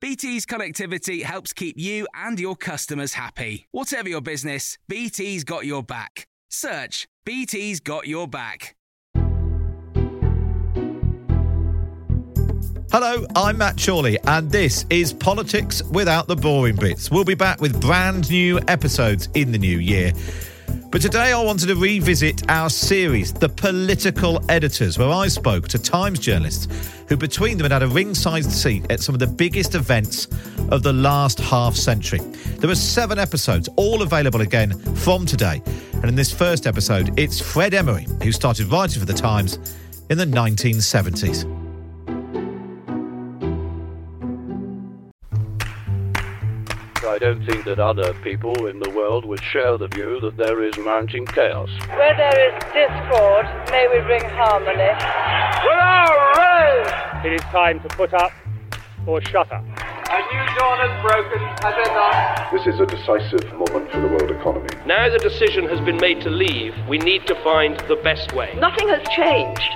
BT's connectivity helps keep you and your customers happy. Whatever your business, BT's got your back. Search BT's got your back. Hello, I'm Matt Chorley, and this is Politics Without the Boring Bits. We'll be back with brand new episodes in the new year. But today I wanted to revisit our series, The Political Editors, where I spoke to Times journalists who, between them, had had a ringside seat at some of the biggest events of the last half century. There are seven episodes, all available again from today. And in this first episode, it's Fred Emery, who started writing for The Times in the 1970s. I don't think that other people in the world would share the view that there is mounting chaos. Where there is discord, may we bring harmony. We're all right. It is time to put up or shut up. A new dawn has broken, has it not? This is a decisive moment for the world economy. Now the decision has been made to leave, we need to find the best way. Nothing has changed.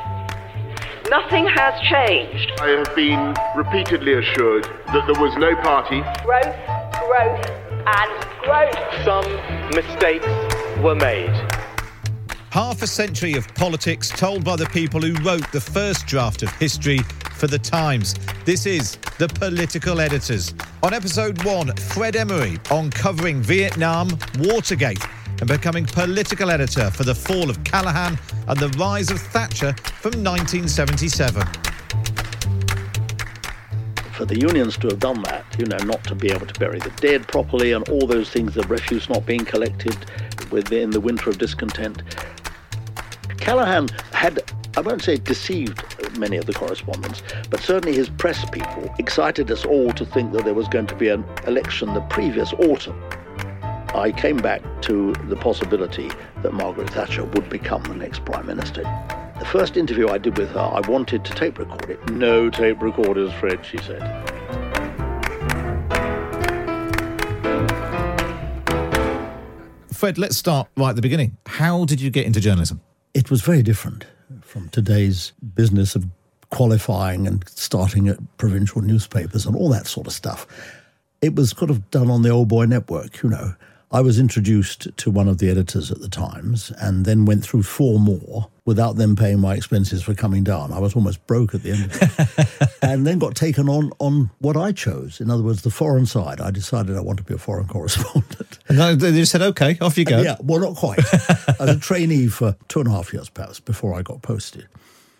Nothing has changed. I have been repeatedly assured that there was no party. Growth, growth, and growth. Some mistakes were made. Half a century of politics told by the people who wrote the first draft of history for The Times. This is The Political Editors. On episode one, Fred Emery on covering Vietnam, Watergate, and becoming political editor for the fall of Callaghan and the rise of Thatcher from 1977 for the unions to have done that, you know, not to be able to bury the dead properly and all those things, the refuse not being collected within the winter of discontent. Callaghan had, I won't say deceived many of the correspondents, but certainly his press people excited us all to think that there was going to be an election the previous autumn. I came back to the possibility that Margaret Thatcher would become the next Prime Minister. The first interview I did with her, I wanted to tape record it. No tape recorders, Fred, she said. Fred, let's start right at the beginning. How did you get into journalism? It was very different from today's business of qualifying and starting at provincial newspapers and all that sort of stuff. It was kind of done on the old boy network, you know. I was introduced to one of the editors at the Times and then went through four more without them paying my expenses for coming down. I was almost broke at the end of it. and then got taken on on what I chose. In other words, the foreign side. I decided I want to be a foreign correspondent. And they just said, okay, off you go. Yeah, well, not quite. I was a trainee for two and a half years, perhaps, before I got posted.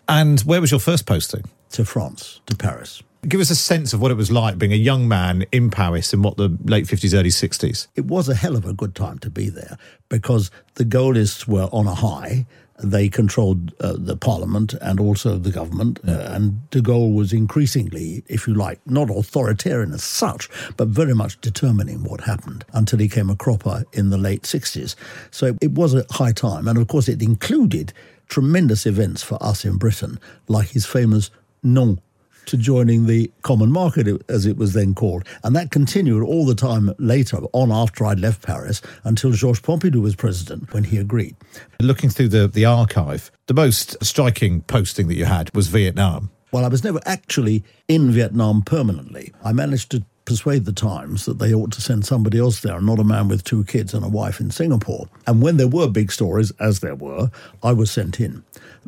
And where was your first posting? To France, to Paris. Give us a sense of what it was like being a young man in Paris in what the late 50s, early 60s. It was a hell of a good time to be there because the Gaullists were on a high. They controlled uh, the parliament and also the government. Yeah. Uh, and de Gaulle was increasingly, if you like, not authoritarian as such, but very much determining what happened until he came a cropper in the late 60s. So it was a high time. And of course, it included tremendous events for us in Britain, like his famous non to joining the common market, as it was then called. And that continued all the time later, on after I'd left Paris, until Georges Pompidou was president, when he agreed. Looking through the, the archive, the most striking posting that you had was Vietnam. Well, I was never actually in Vietnam permanently. I managed to persuade the Times that they ought to send somebody else there, not a man with two kids and a wife in Singapore. And when there were big stories, as there were, I was sent in.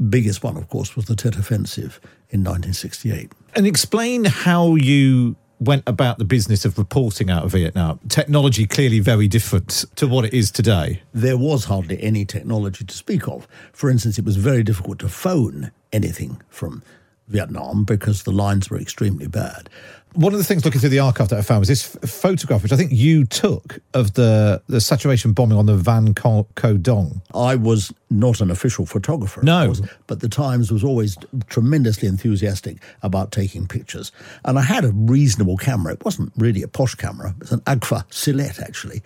Biggest one, of course, was the Tet Offensive in 1968. And explain how you went about the business of reporting out of Vietnam. Technology clearly very different to what it is today. There was hardly any technology to speak of. For instance, it was very difficult to phone anything from Vietnam because the lines were extremely bad. One of the things looking through the archive that I found was this f- photograph, which I think you took of the, the saturation bombing on the Vam Co Dong. I was not an official photographer, no, course, but the Times was always tremendously enthusiastic about taking pictures. And I had a reasonable camera. It wasn't really a posh camera, it's an Agfa Silette, actually,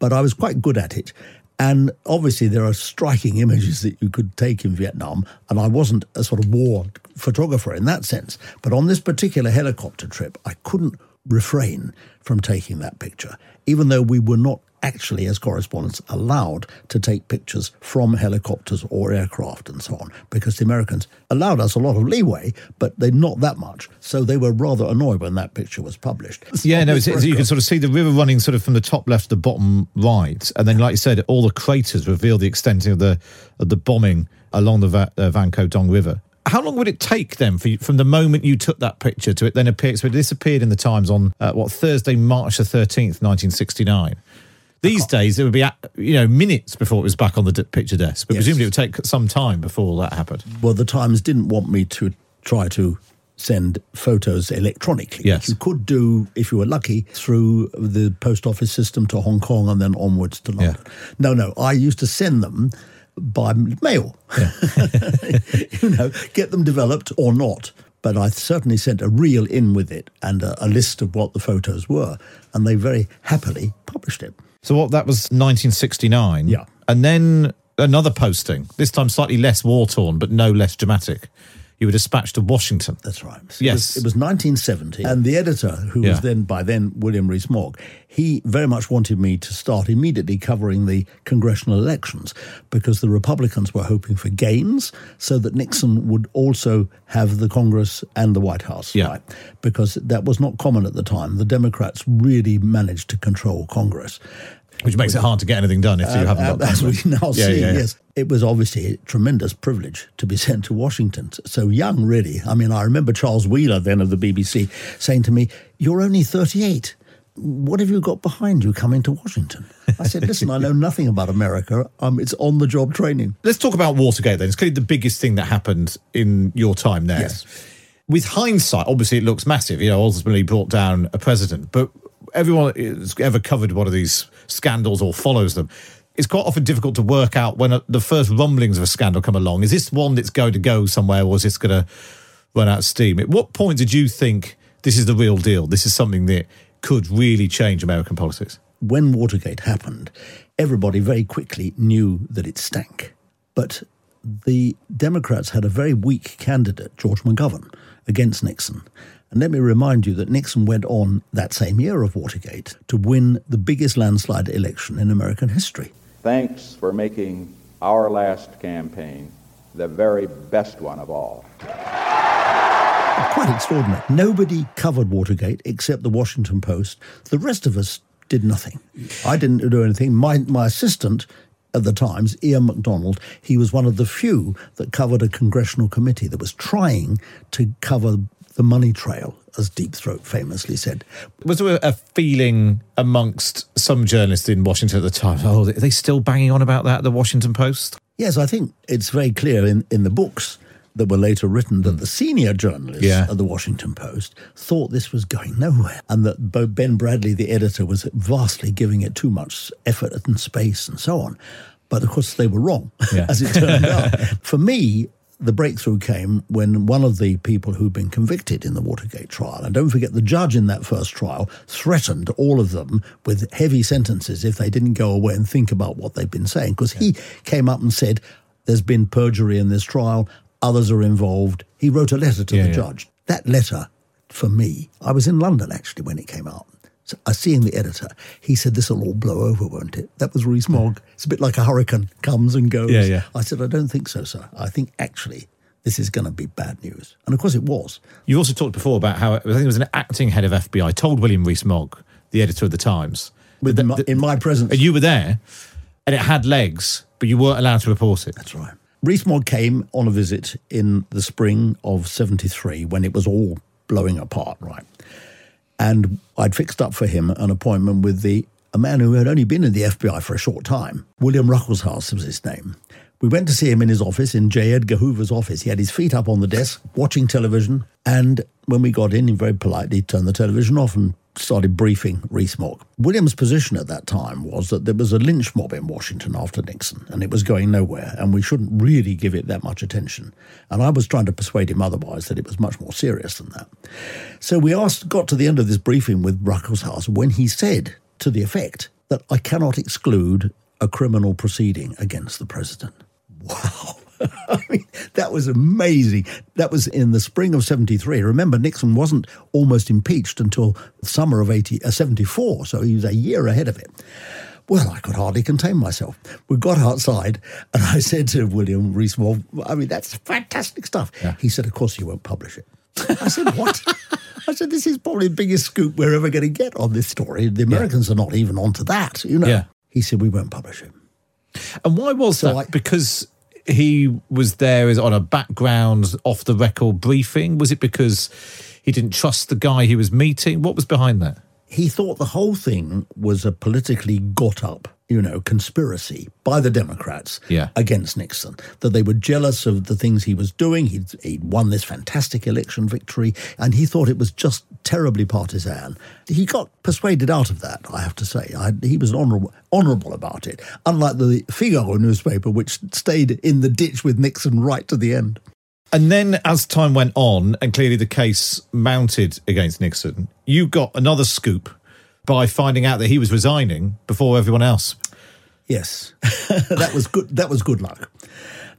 but I was quite good at it. And obviously, there are striking images that you could take in Vietnam. And I wasn't a sort of war photographer in that sense. But on this particular helicopter trip, I couldn't refrain from taking that picture, even though we were not actually, as correspondents, allowed to take pictures from helicopters or aircraft and so on, because the Americans allowed us a lot of leeway, but they not that much. So they were rather annoyed when that picture was published. Yeah, no, it's, it's, you can sort of see the river running sort of from the top left to the bottom right, and then, like you said, all the craters reveal the extent of the of the bombing along the Va- uh, Vam Co Dong River how long would it take then for you, from the moment you took that picture to it then appear? So it disappeared in the Times on uh, what Thursday, March the thirteenth, nineteen sixty nine. These days, it would be uh, you know minutes before it was back on the picture desk, but yes. presumably it would take some time before that happened. Well, the Times didn't want me to try to send photos electronically. Yes. You could do, if you were lucky, through the post office system to Hong Kong and then onwards to London. Yeah. No, no, I used to send them by mail. Yeah. you know, get them developed or not. But I certainly sent a reel in with it and a, a list of what the photos were, and they very happily published it. So what that was 1969. Yeah. And then another posting, this time slightly less war torn, but no less dramatic you were dispatched to Washington. That's right. Yes. It was, it was 1970. And the editor, who yeah. was then, by then, William Rees-Mogg, he very much wanted me to start immediately covering the congressional elections because the Republicans were hoping for gains so that Nixon would also have the Congress and the White House. Yeah. Right? Because that was not common at the time. The Democrats really managed to control Congress. Which makes it hard to get anything done if you uh, haven't got. As we now yeah, see, yeah, yeah. yes, it was obviously a tremendous privilege to be sent to Washington. So young, really. I mean, I remember Charles Wheeler, then of the BBC, saying to me, "You're only 38. What have you got behind you coming to Washington?" I said, "Listen, I know nothing about America. Um, it's on the job training." Let's talk about Watergate. Then it's clearly the biggest thing that happened in your time there. Yes. With hindsight, obviously it looks massive. You know, ultimately brought down a president, but everyone who's ever covered one of these scandals or follows them, it's quite often difficult to work out when a, the first rumblings of a scandal come along. Is this one that's going to go somewhere, or is this going to run out of steam? At what point did you think this is the real deal? This is something that could really change American politics? When Watergate happened, everybody very quickly knew that it stank. But the Democrats had a very weak candidate, George McGovern, against Nixon. And let me remind you that Nixon went on that same year of Watergate to win the biggest landslide election in American history. Thanks for making our last campaign the very best one of all. Quite extraordinary. Nobody covered Watergate except the Washington Post. The rest of us did nothing. I didn't do anything. My, my assistant at the Times, Ian MacDonald, he was one of the few that covered a congressional committee that was trying to cover the money trail, as Deep Throat famously said. Was there a feeling amongst some journalists in Washington at the time? Oh, are they still banging on about that, the Washington Post? Yes, I think it's very clear in, in the books that were later written that mm. the senior journalists yeah. of the Washington Post thought this was going nowhere and that Ben Bradlee, the editor, was vastly giving it too much effort and space and so on. But of course, they were wrong, yeah. as it turned out. For me, the breakthrough came when one of the people who'd been convicted in the Watergate trial, and don't forget the judge in that first trial threatened all of them with heavy sentences if they didn't go away and think about what they'd been saying, because he came up and said, There's been perjury in this trial, others are involved. He wrote a letter to yeah, the yeah. judge. That letter, for me, I was in London actually when it came out. So I seeing the editor, he said, "This will all blow over, won't it?" That was Rees-Mogg. Hmm. It's a bit like a hurricane comes and goes. Yeah, yeah. I said, "I don't think so, sir. I think actually this is going to be bad news." And of course, it was. You also talked before about how I think it was an acting head of FBI told William Rees-Mogg, the editor of the Times, With that- my, that- in my presence, and you were there, and it had legs, but you weren't allowed to report it. That's right. Rees-Mogg came on a visit in the spring of 73 when it was all blowing apart, right? And I'd fixed up for him an appointment with the a man who had only been in the FBI for a short time. William Ruckelshaus was his name. We went to see him in his office, in J. Edgar Hoover's office. He had his feet up on the desk, watching television. And when we got in, he very politely turned the television off and started briefing Rees-Mogg. William's position at that time was that there was a lynch mob in Washington after Nixon, and it was going nowhere, and we shouldn't really give it that much attention. And I was trying to persuade him otherwise that it was much more serious than that. So we asked, got to the end of this briefing with Ruckelshaus when he said to the effect that I cannot exclude a criminal proceeding against the president. Wow. I mean, that was amazing. That was in the spring of 73. Remember, Nixon wasn't almost impeached until summer of 80, uh, 74, so he was a year ahead of it. Well, I could hardly contain myself. We got outside, and I said to William Rees-Mogg, I mean, that's fantastic stuff. He said, of course you won't publish it. I said, what? I said, this is probably the biggest scoop we're ever going to get on this story. The Americans are not even onto that, you know. Yeah. He said, we won't publish it. And why was that? because he was there as on a background, off the record briefing. Was it because he didn't trust the guy he was meeting? What was behind that? he thought the whole thing was a politically got up, you know, conspiracy by the Democrats Yeah. against Nixon. That they were jealous of the things he was doing. He'd, he'd won this fantastic election victory, and he thought it was just terribly partisan. He got persuaded out of that, I have to say. I, he was honourable, honourable about it, unlike the Figaro newspaper, which stayed in the ditch with Nixon right to the end. And then, as time went on, and clearly the case mounted against Nixon, you got another scoop by finding out that he was resigning before everyone else. Yes, that was good. That was good luck.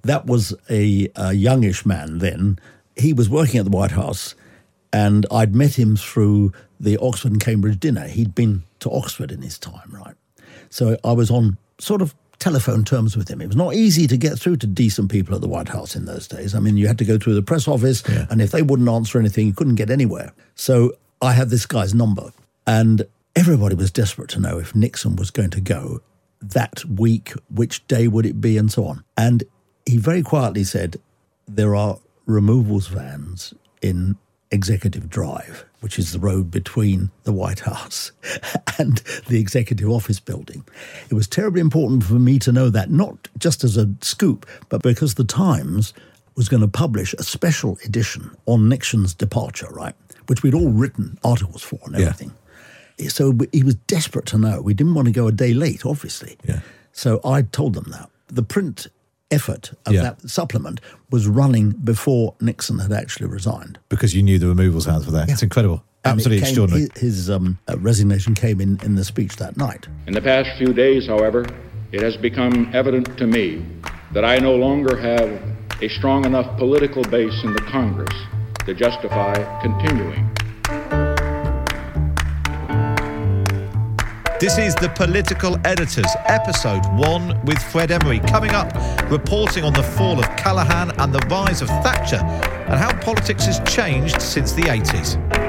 That was a, a youngish man then. He was working at the White House, and I'd met him through the Oxford and Cambridge dinner. He'd been to Oxford in his time, right? So I was on sort of telephone terms with him. It was not easy to get through to decent people at the White House in those days. I mean, you had to go through the press office, and if they wouldn't answer anything, you couldn't get anywhere. So I had this guy's number, and everybody was desperate to know if Nixon was going to go that week, which day would it be, and so on. And he very quietly said, There are removals vans in Executive Drive, which is the road between the White House and the Executive Office building. It was terribly important for me to know that, not just as a scoop, but because the Times was going to publish a special edition on Nixon's departure, right? Which we'd all written articles for and everything. So he was desperate to know. We didn't want to go a day late, obviously. Yeah. So I told them that. The print effort of Yeah. that supplement was running before Nixon had actually resigned. Because you knew the removals hands were there. It's incredible. And it Absolutely came- extraordinary. His, his um, uh, resignation came in, in the speech that night. In the past few days, however, it has become evident to me that I no longer have a strong enough political base in the Congress to justify continuing. This is The Political Editors, episode one with Fred Emery. Coming up, reporting on the fall of Callaghan and the rise of Thatcher and how politics has changed since the 80s.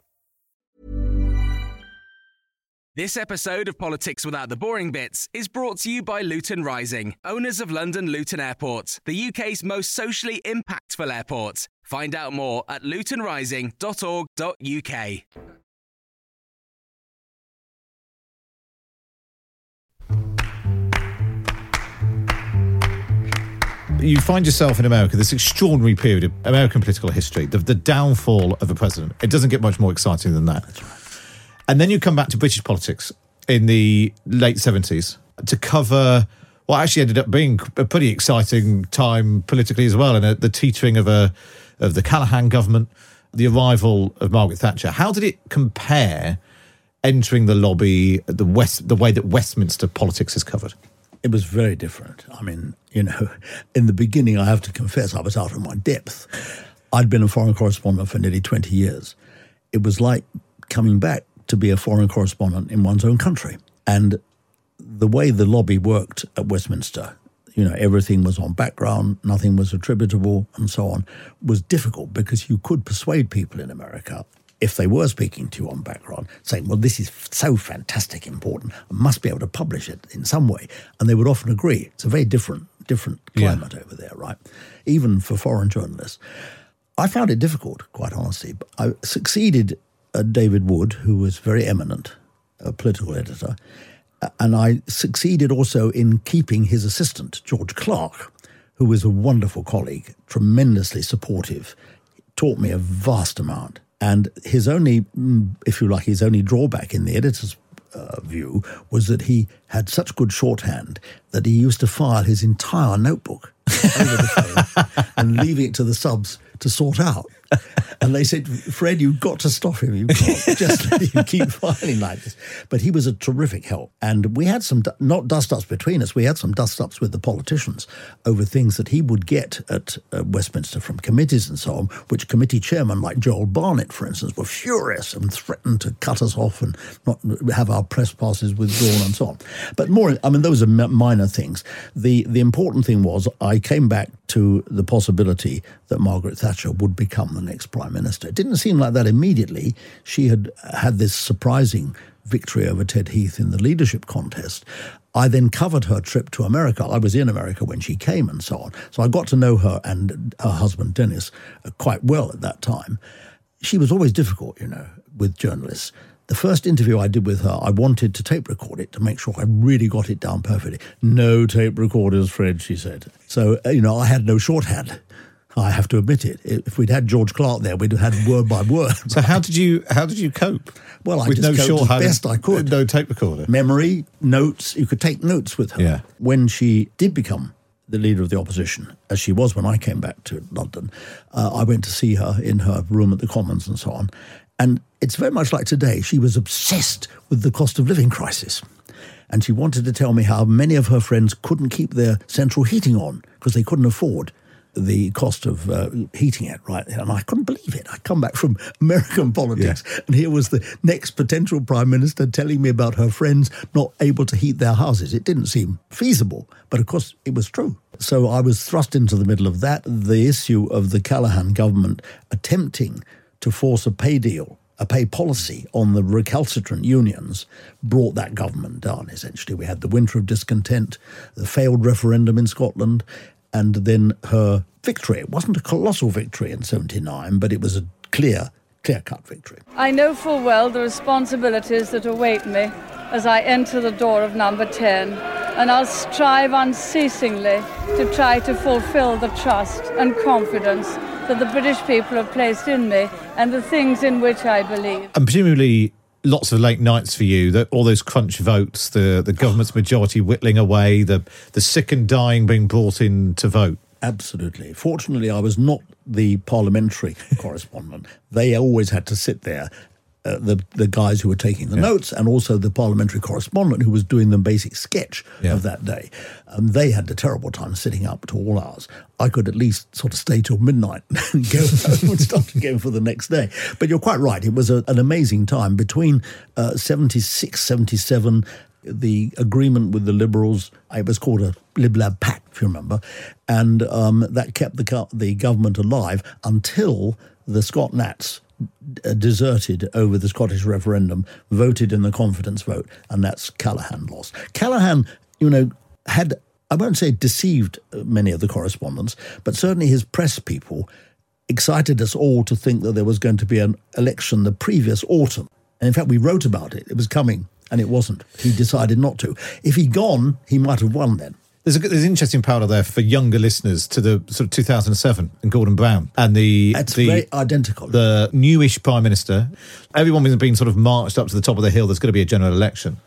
This episode of Politics Without the Boring Bits is brought to you by Luton Rising, owners of London Luton Airport, the UK's most socially impactful airport. Find out more at lutonrising.org.uk. you find yourself in America, this extraordinary period of American political history, the, the downfall of a president. It doesn't get much more exciting than that. And then you come back to British politics in the late 70s to cover what actually ended up being a pretty exciting time politically as well, and a, the teetering of a of the Callaghan government, the arrival of Margaret Thatcher. How did it compare entering the lobby, the West, the way that Westminster politics is covered? it was very different. I mean, you know, in the beginning, I have to confess, I was out of my depth. I'd been a foreign correspondent for nearly 20 years. It was like coming back to be a foreign correspondent in one's own country. And the way the lobby worked at Westminster, you know, everything was on background, nothing was attributable, and so on, was difficult because you could persuade people in America if they were speaking to you on background, saying, well, this is so fantastic important, I must be able to publish it in some way. And they would often agree. It's a very different, different climate yeah. over there, right? Even for foreign journalists. I found it difficult, quite honestly. But I succeeded uh, David Wood, who was very eminent, a political editor, and I succeeded also in keeping his assistant, George Clarke, who was a wonderful colleague, tremendously supportive, taught me a vast amount. And his only, mm, if you like, his only drawback in the editor's uh, view was that he had such good shorthand that he used to file his entire notebook over the phone and leaving it to the subs to sort out. And they said, Fred, you've got to stop him. You can't just let him keep filing like this. But he was a terrific help. And we had some, not dust ups between us, we had some dust ups with the politicians over things that he would get at uh, Westminster from committees and so on, which committee chairmen like Joel Barnett, for instance, were furious and threatened to cut us off and not have our press passes withdrawn and so on. But more, I mean, those are minor things. The, the important thing was I came back to the possibility that Margaret Thatcher would become the next prime minister. It didn't seem like that immediately. She had had this surprising victory over Ted Heath in the leadership contest. I then covered her trip to America. I was in America when she came and so on. So I got to know her and her husband, Denis, quite well at that time. She was always difficult, you know, with journalists. The first interview I did with her, I wanted to tape record it to make sure I really got it down perfectly. No tape recorders, Fred, she said. So, uh, you know, I had no shorthand. I have to admit it. If we'd had George Clark there, we'd have had word by word. So how did you how did you cope? Well, I with just no coped as best I could. No tape recorder. Memory, notes. You could take notes with her. Yeah. When she did become the leader of the opposition, as she was when I came back to London, uh, I went to see her in her room at the Commons and so on. And it's very much like today. She was obsessed with the cost of living crisis. And she wanted to tell me how many of her friends couldn't keep their central heating on because they couldn't afford the cost of uh, heating it, right? And I couldn't believe it. I come back from American politics, yeah. and here was the next potential prime minister telling me about her friends not able to heat their houses. It didn't seem feasible, but of course it was true. So I was thrust into the middle of that. The issue of the Callaghan government attempting to force a pay deal, a pay policy on the recalcitrant unions brought that government down, essentially. We had the winter of discontent, the failed referendum in Scotland, and then her victory. It wasn't a colossal victory in 79, but it was a clear, clear cut victory. I know full well the responsibilities that await me as I enter the door of number 10, and I'll strive unceasingly to try to fulfill the trust and confidence that the British people have placed in me and the things in which I believe. And presumably, lots of late nights for you. That all those crunch votes, the the government's majority whittling away, the the sick and dying being brought in to vote. Absolutely. Fortunately, I was not the parliamentary correspondent. They always had to sit there uh, the the guys who were taking the yeah. notes and also the parliamentary correspondent who was doing the basic sketch yeah. of that day. Um, they had a terrible time sitting up to all hours. I could at least sort of stay till midnight and go home and start again for the next day. But you're quite right. It was a, an amazing time between uh, 76, 77 the agreement with the Liberals. It was called a Lib Lab Pact, if you remember, and um, that kept the the government alive until the Scot Nats uh, deserted over the Scottish referendum, voted in the confidence vote, and that's Callaghan lost. Callaghan, you know, had I won't say deceived uh, many of the correspondents, but certainly his press people excited us all to think that there was going to be an election the previous autumn. And in fact, we wrote about it. It was coming, and it wasn't. He decided not to. If he'd gone, he might have won then. There's, a, there's an interesting parallel there for younger listeners to the sort of 2007 and Gordon Brown and the That's the, very identical. the newish prime minister. Everyone has been sort of marched up to the top of the hill. There's going to be a general election,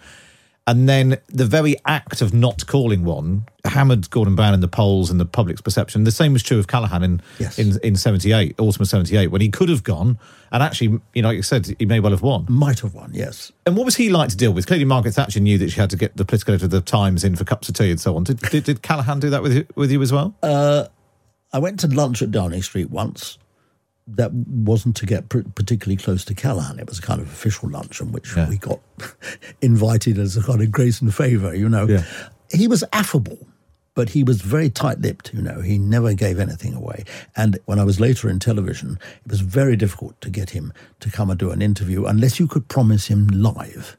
and then the very act of not calling one hammered Gordon Brown in the polls and the public's perception. The same was true of Callaghan in Yes. in in 78, autumn of 78, when he could have gone and actually, you know, like you said, he may well have won. Might have won, yes. And what was he like to deal with? Clearly, Margaret Thatcher knew that she had to get the political editor of the Times in for cups of tea and so on. Did, did, did Callaghan do that with you, with you as well? Uh, I went to lunch at Downing Street once. That wasn't to get pr- particularly close to Callaghan. It was a kind of official lunch in which we got invited as a kind of grace and favour, you know. He was affable, but he was very tight lipped, you know. He never gave anything away. And when I was later in television, it was very difficult to get him to come and do an interview unless you could promise him live.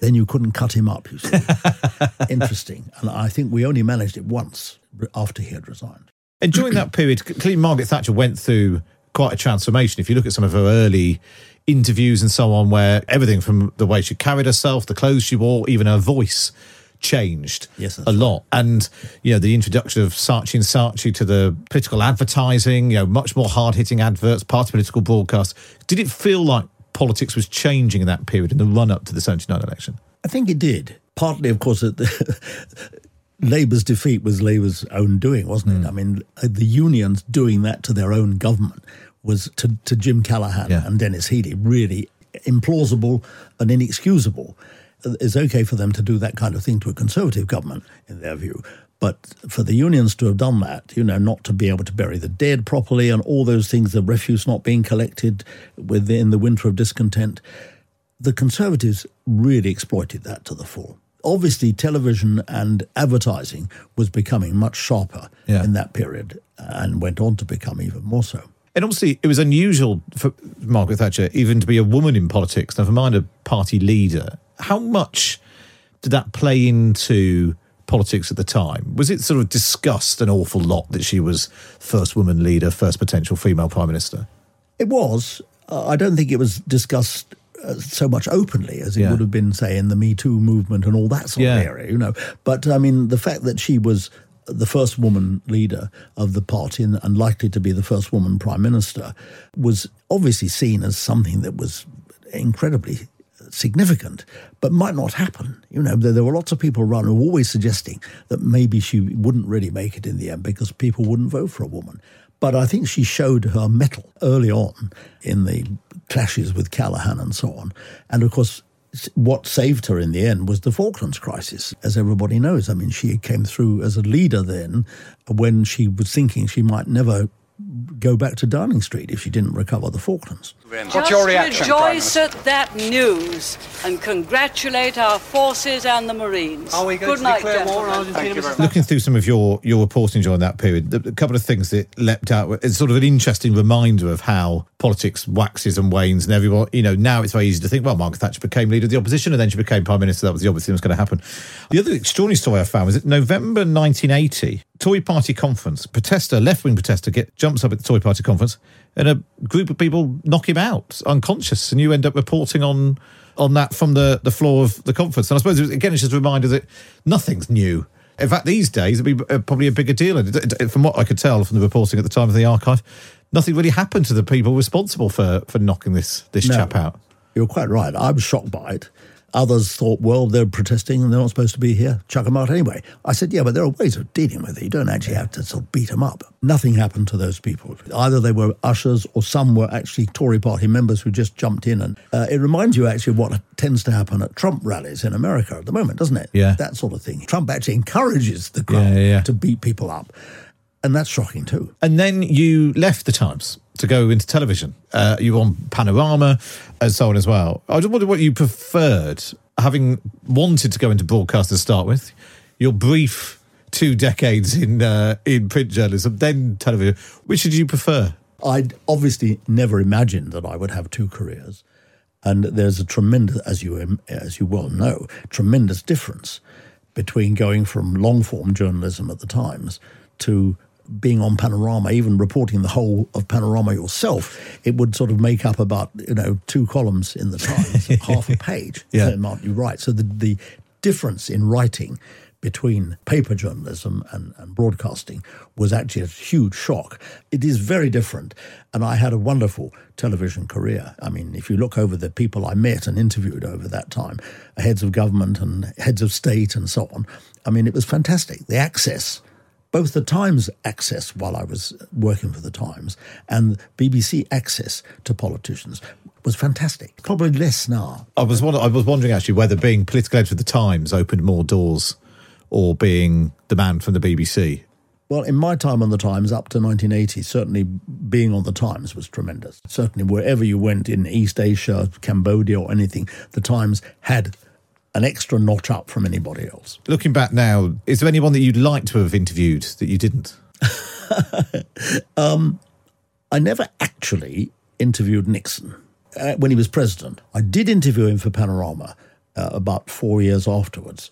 Then you couldn't cut him up, you see. Interesting. And I think we only managed it once after he had resigned. And during that period, clearly Margaret Thatcher went through quite a transformation. If you look at some of her early interviews and so on, where everything from the way she carried herself, the clothes she wore, even her voice changed Yes, a lot. And, you know, the introduction of Saatchi and Saatchi to the political advertising, you know, much more hard hitting adverts, party political broadcasts. Did it feel like politics was changing in that period in the run up to the 79 election? I think it did. Partly, of course, that the, Labour's defeat was Labour's own doing, wasn't it? I mean, uh, the unions doing that to their own government was to, to Jim Callaghan and Denis Healey really implausible and inexcusable. Uh, It's okay for them to do that kind of thing to a Conservative government, in their view. But for the unions to have done that, you know, not to be able to bury the dead properly and all those things, the refuse not being collected within the winter of discontent, the Conservatives really exploited that to the full. Obviously, television and advertising was becoming much sharper Yeah. in that period and went on to become even more so. And obviously, it was unusual for Margaret Thatcher even to be a woman in politics, never mind a party leader. How much did that play into politics at the time? Was it sort of discussed an awful lot that she was first woman leader, first potential female prime minister? It was. Uh, I don't think it was discussed uh, so much openly as it Yeah. would have been, say, in the Me Too movement and all that sort Yeah. of area, you know. But I mean, the fact that she was the first woman leader of the party and, and likely to be the first woman prime minister was obviously seen as something that was incredibly significant, but might not happen. You know, there, there were lots of people around who were always suggesting that maybe she wouldn't really make it in the end because people wouldn't vote for a woman. But I think she showed her mettle early on in the clashes with Callaghan and so on. And of course, what saved her in the end was the Falklands crisis, as everybody knows. I mean, she came through as a leader then when she was thinking she might never go back to Downing Street if she didn't recover the Falklands. Just rejoice at that news and congratulate our forces and the Marines. Are we going Good to night, declare war on gentlemen. Argentina, Looking through some of your, your reporting during that period, a couple of things that leapt out. It's sort of an interesting reminder of how politics waxes and wanes, and everyone, you know, now it's very easy to think, well, Margaret Thatcher became leader of the opposition and then she became prime minister. That was the obvious thing that was going to happen. The other extraordinary story I found was that November 1980, Tory party conference, protester, left wing protester, get, jumps up at the Tory party conference, and a group of people knock him out unconscious, and you end up reporting on on that from the, the floor of the conference. And I suppose, again, it's just a reminder that nothing's new. In fact, these days, it'd be uh, probably a bigger deal. And it- it- From what I could tell from the reporting at the time of the archive, nothing really happened to the people responsible for, for knocking this, this No. chap out. You're quite right. I was shocked by it. Others thought, well, they're protesting and they're not supposed to be here. Chuck them out anyway. I said, yeah, but there are ways of dealing with it. You don't actually have to sort of beat them up. Nothing happened to those people. Either they were ushers or some were actually Tory party members who just jumped in. And uh, it reminds you actually of what tends to happen at Trump rallies in America at the moment, doesn't it? Yeah. That sort of thing. Trump actually encourages the crowd Yeah, yeah, yeah. to beat people up. And that's shocking too. And then you left the Times to go into television. Uh, you were on Panorama and so on as well. I just wondered what you preferred. having wanted to go into broadcast to start with, your brief two decades in uh, in print journalism, then television. Which did you prefer? I'd obviously never imagined that I would have two careers, and there's a tremendous, as you as you well know, tremendous difference between going from long form journalism at the Times to being on Panorama, even reporting the whole of Panorama yourself, it would sort of make up about you know two columns in the Times, half a page. Yeah, Mark, you're right. So the the difference in writing between paper journalism and, and, broadcasting was actually a huge shock. It is very different. And I had a wonderful television career. I mean, if you look over the people I met and interviewed over that time, heads of government and heads of state and so on, I mean, it was fantastic. The access both the Times access while I was working for the Times and BBC access to politicians was fantastic. Probably less now. I was I was wondering actually whether being political editor of the Times opened more doors, or being the man from the BBC. Well, in my time on the Times, up to 1980, certainly being on the Times was tremendous. Certainly, wherever you went in East Asia, Cambodia, or anything, the Times had an extra notch up from anybody else. Looking back now, is there anyone that you'd like to have interviewed that you didn't? um, I never actually interviewed Nixon uh, when he was president. I did interview him for Panorama uh, about four years afterwards.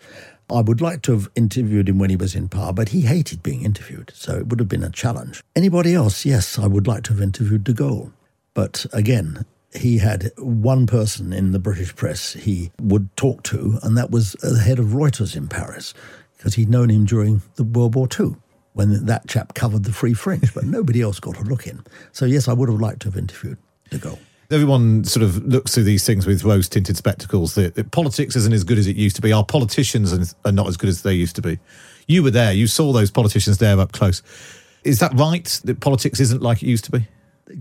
I would like to have interviewed him when he was in power, but he hated being interviewed, so it would have been a challenge. Anybody else? Yes, I would like to have interviewed de Gaulle. But again, he had one person in the British press he would talk to, and that was the head of Reuters in Paris, because he'd known him during the World War II when that chap covered the Free French, but nobody else got a look in. So, yes, I would have liked to have interviewed de Gaulle. Everyone sort of looks through these things with rose tinted spectacles. That, that, politics isn't as good as it used to be. Our politicians are not as good as they used to be. You were there, you saw those politicians there up close. Is that right that politics isn't like it used to be?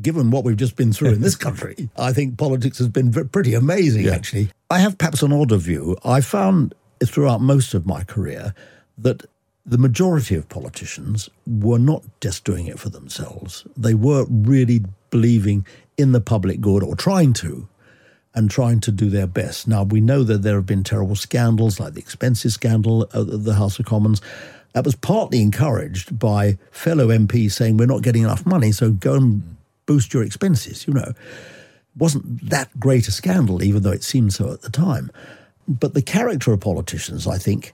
Given what we've just been through in this country, I think politics has been pretty amazing, yeah. actually. I have perhaps an older view. I found throughout most of my career that the majority of politicians were not just doing it for themselves. They were really believing in the public good or trying to and trying to do their best. Now, we know that there have been terrible scandals like the expenses scandal at the House of Commons. That was partly encouraged by fellow MPs saying, We're not getting enough money, so go and boost your expenses, you know. Wasn't that great a scandal, even though it seemed so at the time. But the character of politicians, I think,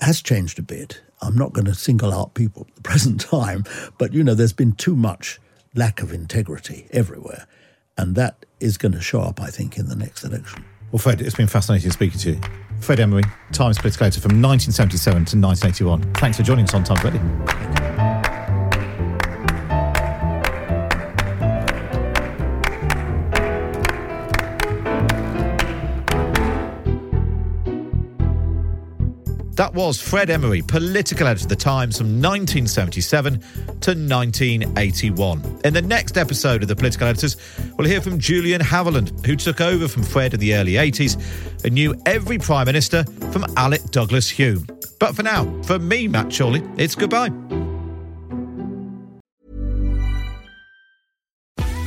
has changed a bit. I'm not going to single out people at the present time, but you know, there's been too much lack of integrity everywhere. And that is going to show up, I think, in the next election. Well, Fred, it's been fascinating speaking to you. Fred Emery, Times political editor from 1977 to 1981. Thanks for joining us on Times Radio. That was Fred Emery, political editor of The Times from 1977 to 1981. In the next episode of The Political Editors, we'll hear from Julian Haviland, who took over from Fred in the early 80s and knew every Prime Minister from Alec Douglas Home. But for now, for me, Matt Chorley, it's goodbye.